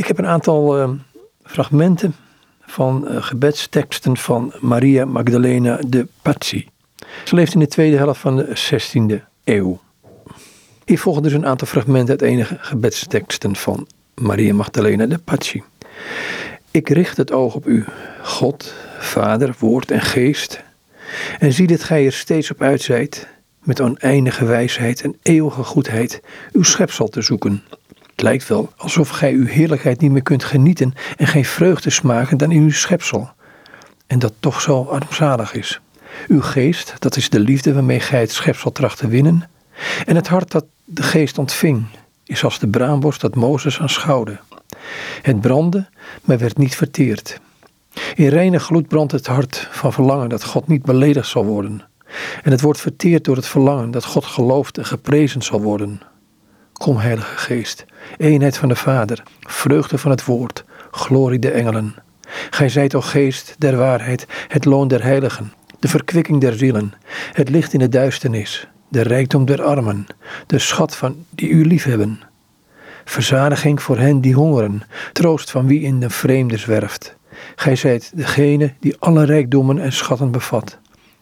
Ik heb een aantal uh, fragmenten van uh, gebedsteksten van Maria Magdalena de Pazzi. Ze leeft in de tweede helft van de 16e eeuw. Hier volgen dus een aantal fragmenten uit enige gebedsteksten van Maria Magdalena de Pazzi. Ik richt het oog op u, God, Vader, Woord en Geest, en zie dat gij er steeds op uit zijt, met oneindige wijsheid en eeuwige goedheid, uw schepsel te zoeken. Lijkt wel alsof gij uw heerlijkheid niet meer kunt genieten en geen vreugde smaken dan in uw schepsel. En dat toch zo armzalig is. Uw geest, dat is de liefde waarmee gij het schepsel tracht te winnen. En het hart dat de geest ontving, is als de braamborst dat Mozes aanschouwde. Het brandde, maar werd niet verteerd. In reine gloed brandt het hart van verlangen dat God niet beledigd zal worden. En het wordt verteerd door het verlangen dat God geloofd en geprezen zal worden. Kom, Heilige Geest, eenheid van de Vader, vreugde van het Woord, glorie der engelen. Gij zijt, o Geest der waarheid, het loon der heiligen, de verkwikking der zielen, het licht in de duisternis, de rijkdom der armen, de schat van die u liefhebben. Verzadiging voor hen die hongeren, troost van wie in de vreemde zwerft. Gij zijt degene die alle rijkdommen en schatten bevat.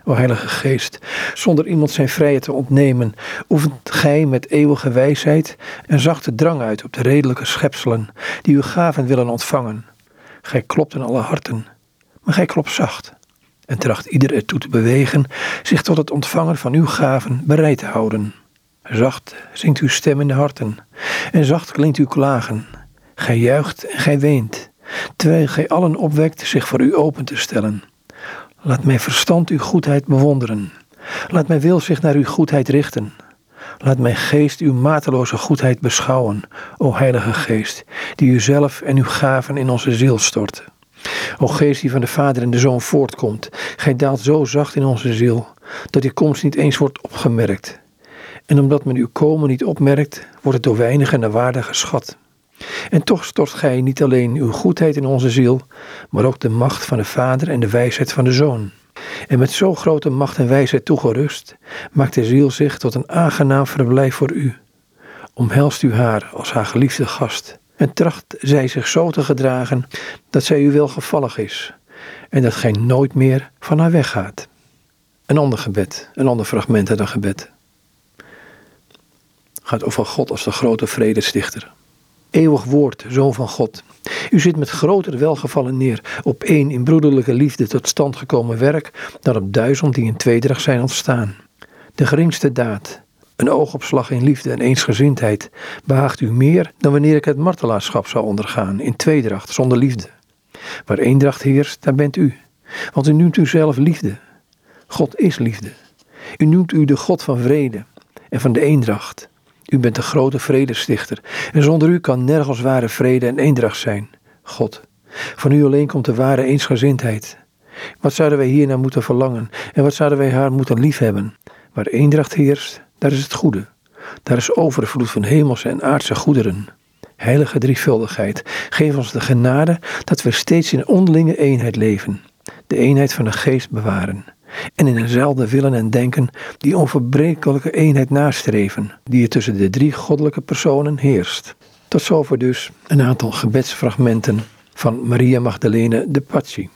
O Heilige Geest, zonder iemand zijn vrijheid te ontnemen, oefent gij met eeuwige wijsheid en zachte drang uit op de redelijke schepselen die uw gaven willen ontvangen. Gij klopt in alle harten, maar gij klopt zacht en tracht ieder ertoe te bewegen zich tot het ontvangen van uw gaven bereid te houden. Zacht zingt uw stem in de harten en zacht klinkt uw klagen. Gij juicht en gij weent, terwijl gij allen opwekt zich voor u open te stellen. Laat mijn verstand uw goedheid bewonderen. Laat mijn wil zich naar uw goedheid richten. Laat mijn geest uw mateloze goedheid beschouwen, o Heilige Geest, die u zelf en uw gaven in onze ziel stort. O Geest die van de Vader en de Zoon voortkomt, gij daalt zo zacht in onze ziel, dat uw komst niet eens wordt opgemerkt. En omdat men uw komen niet opmerkt, wordt het door weinigen naar waarde geschat. En toch stort gij niet alleen uw goedheid in onze ziel, maar ook de macht van de Vader en de wijsheid van de Zoon. En met zo grote macht en wijsheid toegerust, maakt de ziel zich tot een aangenaam verblijf voor u. Omhelst u haar als haar geliefde gast, en tracht zij zich zo te gedragen dat zij u welgevallig is, en dat gij nooit meer van haar weggaat. Een ander gebed, een ander fragment uit een gebed. Gaat over God als de grote vredestichter. Eeuwig woord, zoon van God. U zit met groter welgevallen neer op één in broederlijke liefde tot stand gekomen werk dan op duizend die in tweedracht zijn ontstaan. De geringste daad, een oogopslag in liefde en eensgezindheid, behaagt u meer dan wanneer ik het martelaarschap zou ondergaan in tweedracht zonder liefde. Waar eendracht heerst, daar bent u. Want u noemt u zelf liefde. God is liefde. U noemt u de God van vrede en van de eendracht. U bent de grote vredestichter en zonder u kan nergens ware vrede en eendracht zijn. God, van u alleen komt de ware eensgezindheid. Wat zouden wij hiernaar moeten verlangen en wat zouden wij haar moeten liefhebben? Waar eendracht heerst, daar is het goede. Daar is overvloed van hemelse en aardse goederen. Heilige drievuldigheid, geef ons de genade dat we steeds in onderlinge eenheid leven, de eenheid van de geest bewaren en in eenzelfde willen en denken die onverbrekelijke eenheid nastreven, die er tussen de drie goddelijke personen heerst. Tot zover dus een aantal gebedsfragmenten van Maria Magdalene de Pazzi.